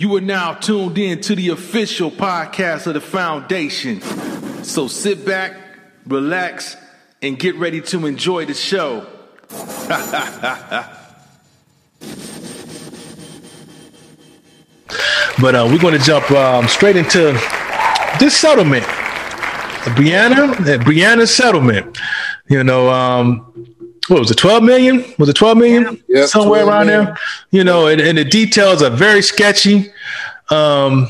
You are now tuned in to the official podcast of the foundation. So sit back, relax, and get ready to enjoy the show. but uh, we're going to jump um, straight into this settlement. Breonna, Breonna settlement. You know, um, what was it, 12 million? Was it 12 million? Yep, Somewhere 12 around million. there. You know, and, and the details are very sketchy. Um,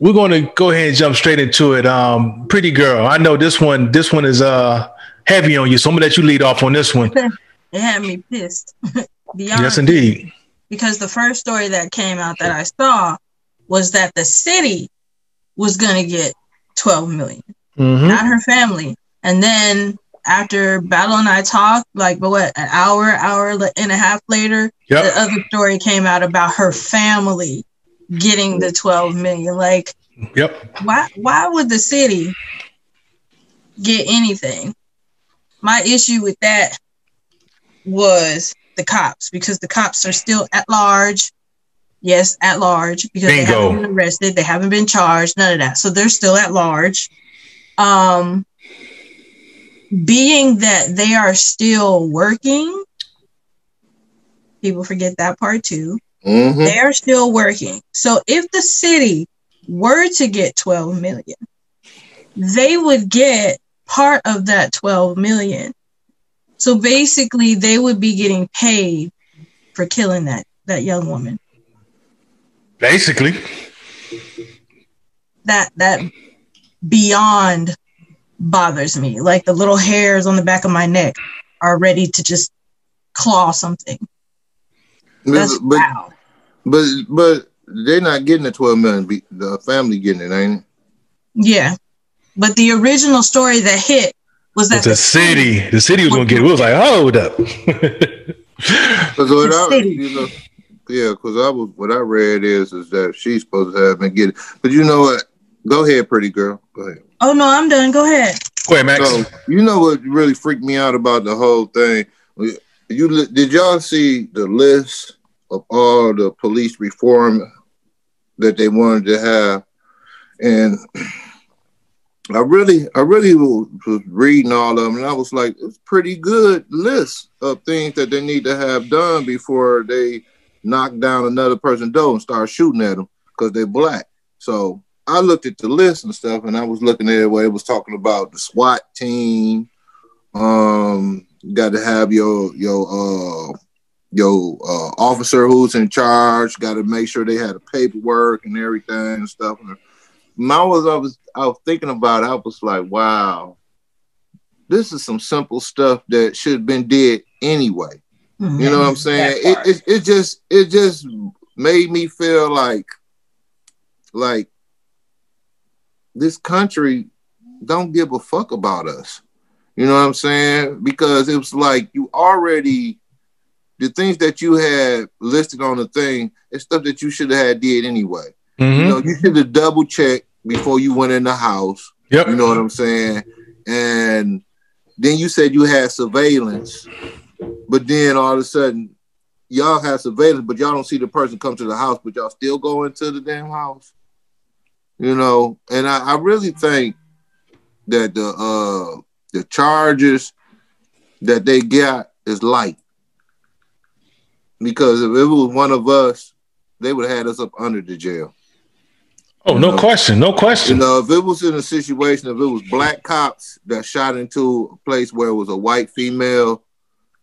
we're going to go ahead and jump straight into it. Um, pretty girl, I know this one. This one is uh heavy on you, so I'm gonna let you lead off on this one. It had me pissed. Beyond yes, indeed. because the first story that came out that I saw was that the city was going to get 12 million, Mhm. not her family. And then after Battle and I talked, like, but what, an hour, hour and a half later, Yep. the other story came out about her family getting the 12 million. Like, Yep. why why would the city get anything? My issue with that was the cops because the cops are still at large. Yes, at large because they haven't been arrested, they haven't been charged, none of that. So they're still at large. Um being that they are still working, people forget that part too Mm-hmm. they are still working. So if the city were to get 12 million, they would get part of that 12 million. So basically they would be getting paid for killing that that young woman. Basically. That that beyond bothers me. Like the little hairs on the back of my neck are ready to just claw something. That's but, wow. but but they're not getting the twelve million. be- The family getting it, ain't it? Yeah. But the original story that hit was that It's a the city. The city was gonna get it. We was like, hold up. Because what I, you know, yeah, because I was what I read is is that she's supposed to have been getting. But you know what? Go ahead, pretty girl. Go ahead. Oh no, I'm done. Go ahead. Go ahead, Max. So you know what really freaked me out about the whole thing? You did y'all see the list of all the police reform that they wanted to have, and I really, I really was was reading all of them, and I was like, it's pretty good list of things that they need to have done before they knock down another person's door and start shooting at them because they're black. So I looked at the list and stuff, and I was looking at it where it was talking about the SWAT team. Um, got to have your your uh your uh, officer who's in charge. Got to make sure they had the paperwork and everything and stuff. And my was I was I was thinking about. It, I was like, wow, this is some simple stuff that should have been did anyway. You know what I'm saying? It, it it just it just made me feel like like this country don't give a fuck about us. You know what I'm saying? Because it was like you already the things that you had listed on the thing, it's stuff that you should have had did anyway. You Mhm. know, you should have double checked before you went in the house. Yep. You know what I'm saying? And then you said you had surveillance, but then all of a sudden, y'all have surveillance, but y'all don't see the person come to the house, but y'all still go into the damn house. You know, and I, I really think that the uh the charges that they got is light. Because if it was one of us, they would have had us up under the jail. Oh, no question. No question. You know, if it was in a situation, if it was black cops that shot into a place where it was a white female,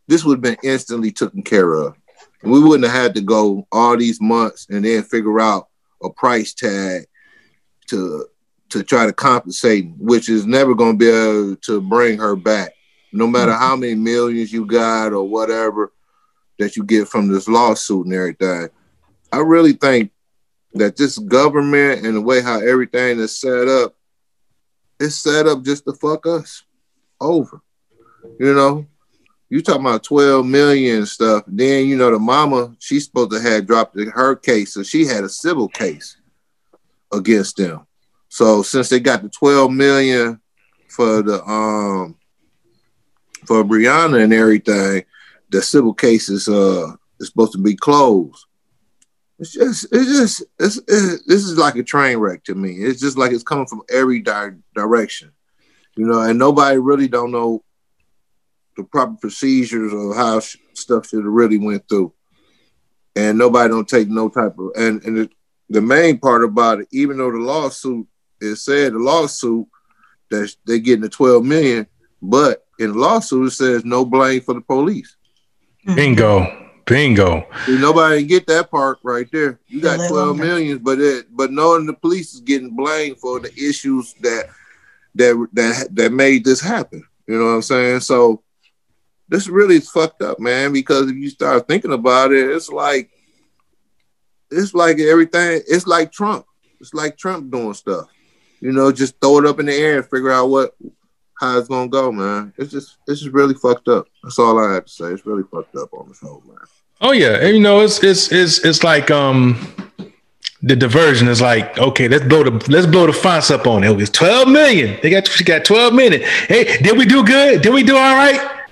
this would have been instantly taken care of. We wouldn't have had to go all these months and then figure out a price tag to to try to compensate, which is never going to be able to bring her back, no matter how many millions you got or whatever that you get from this lawsuit and everything. I really think that this government and the way how everything is set up, it's set up just to fuck us over. You know, you talking about 12 million stuff. Then, you know, the mama, she's supposed to have dropped her case. So she had a civil case against them. So since they got the 12 million for the um for Breonna and everything, the civil case is uh is supposed to be closed. It's just, it's just, it's, it's, this is like a train wreck to me. It's just like it's coming from every di- direction, you know, and nobody really don't know the proper procedures of how sh- stuff should have really went through, and nobody don't take no type of and and it, the main part about it, even though the lawsuit is said the lawsuit that they're getting the twelve million, but in the lawsuit it says no blame for the police. Hmm. Bingo. Bingo. See, nobody get that part right there. You got Yeah, they 12 won't. millions, but it but knowing the police is getting blamed for the issues that that that that made this happen. You know what I'm saying? So this really is fucked up, man, because if you start thinking about it, it's like it's like everything, it's like Trump. It's like Trump doing stuff. You know, just throw it up in the air and figure out what how it's gonna go, man. It's just it's just really fucked up. That's all I have to say. It's really fucked up on this whole man. Oh yeah, and you know it's it's it's it's like um the diversion is like okay, let's blow the let's blow the fonts up on it. It's twelve million. They got she got twelve million. Hey, did we do good? Did we do all right?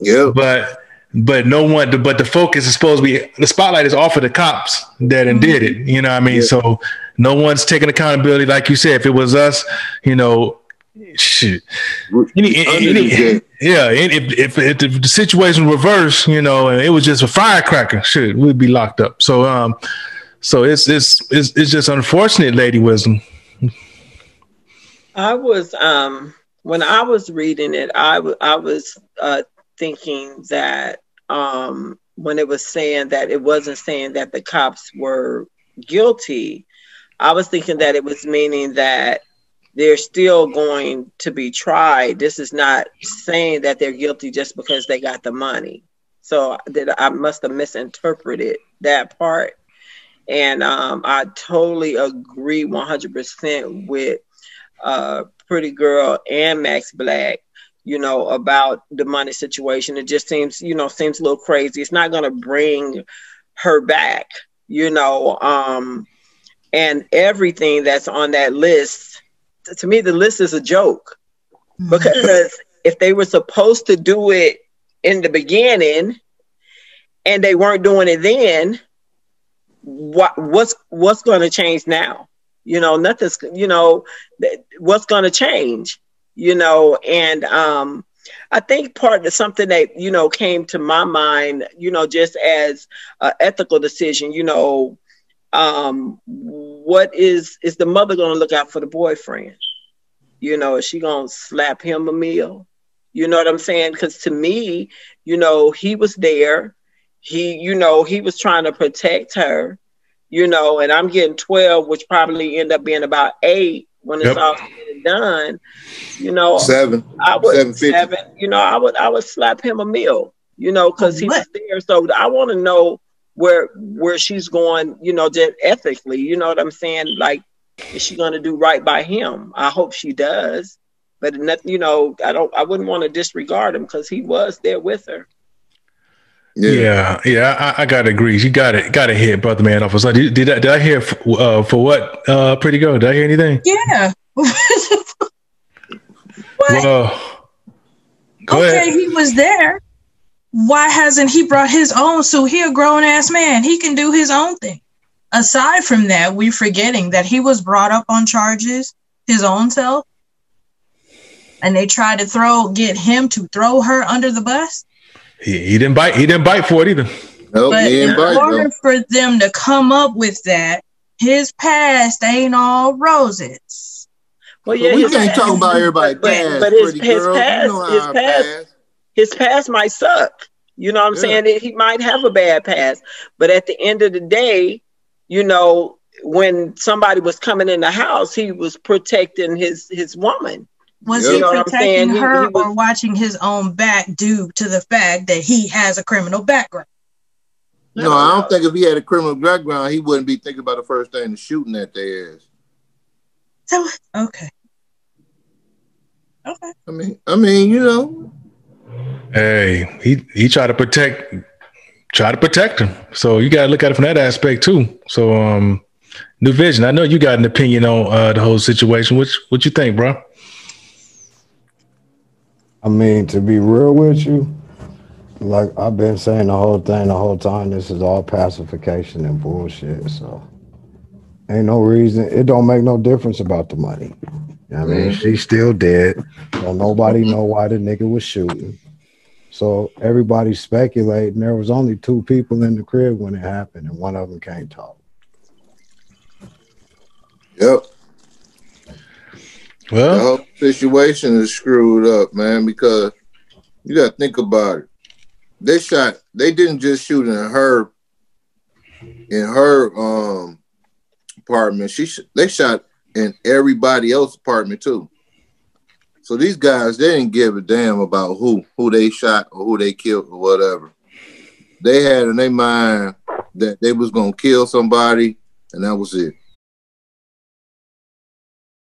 Yeah. But but no one. But the focus is supposed to be the spotlight is off of the cops that done did it. You know what I mean? Yeah. So no one's taking accountability. Like you said, if it was us, you know, shit. Any, Under any- yeah, and if, if, if the situation reversed, you know, and it was just a firecracker, shit, we'd be locked up. So, um, so it's it's it's, it's just unfortunate, Lady Wisdom. I was um when I was reading it, I I was uh thinking that um when it was saying that it wasn't saying that the cops were guilty, I was thinking that it was meaning that they're still going to be tried. This is not saying that they're guilty just because they got the money. So that I must have misinterpreted that part. And um, I totally agree 100% with uh, Pretty Girl and Max Black, you know, about the money situation. It just seems, you know, seems a little crazy. It's not going to bring her back, you know, um, and everything that's on that list. To me, the list is a joke because if they were supposed to do it in the beginning and they weren't doing it then, what what's what's going to change now? You know, nothing's you know what's going to change. You know, and um, I think part of something that you know came to my mind, you know, just as an ethical decision, you know, um, what is is the mother going to look out for the boyfriend? You know, is she going to slap him a meal? You know what I'm saying? Because to me, you know, he was there. He, you know, he was trying to protect her, you know, and I'm getting 12, which probably end up being about eight when it's Yep. all said and done. You know, Seven. I would 750. seven, you know, I would I would slap him a meal, you know, because he was there. So I want to know where where she's going, you know, just ethically. You know what I'm saying? Like, is she going to do right by him? I hope she does. But nothing, you know, I don't. I wouldn't want to disregard him because he was there with her. Yeah, yeah, I, I gotta agree. You got it, got to hit, brother man. Off. So did, did I did I hear f- uh, for what? Uh, Pretty Girl. Did I hear anything? Yeah. What? Well, go okay, ahead. he was there. Why hasn't he brought his own So He a grown ass man. He can do his own thing. Aside from that, we're forgetting that he was brought up on charges his own self. And they tried to throw get him to throw her under the bus. He, he didn't bite. He didn't bite for it either. Nope, But he in ain't bite, order though. for them to come up with that, his past ain't all roses. Well, yeah, we can't past- talk about everybody but, past, but his his girl. You past, know his past, past. his past might suck. You know what I'm Yeah. saying? He might have a bad past, but at the end of the day, you know, when somebody was coming in the house, he was protecting his his woman. Was Yeah. he You know what protecting saying? He- her he was- or watching his own back due to the fact that he has a criminal background? No, I don't think if he had a criminal background, he wouldn't be thinking about the first thing the shooting at their ass. So okay. Okay. I mean, I mean, you know, Hey, he he tried to protect, try to protect him. So you gotta look at it from that aspect too. So um, new vision. I know you got an opinion on uh, the whole situation. Which what you think, bro? I mean, to be real with you, like I've been saying the whole thing the whole time. This is all pacification and bullshit. So ain't no reason. It don't make no difference about the money. I mean, she's still dead. Don't nobody know why the nigga was shooting. So everybody's speculating. There was only two people in the crib when it happened, and one of them can't talk. Yep. The Well, whole situation is screwed up, man, because you got to think about it. They shot. They didn't just shoot in her, in her um apartment. She sh- they shot in everybody else's apartment too. So these guys, they didn't give a damn about who who they shot or who they killed or whatever. They had in their mind that they was gonna kill somebody, and that was it.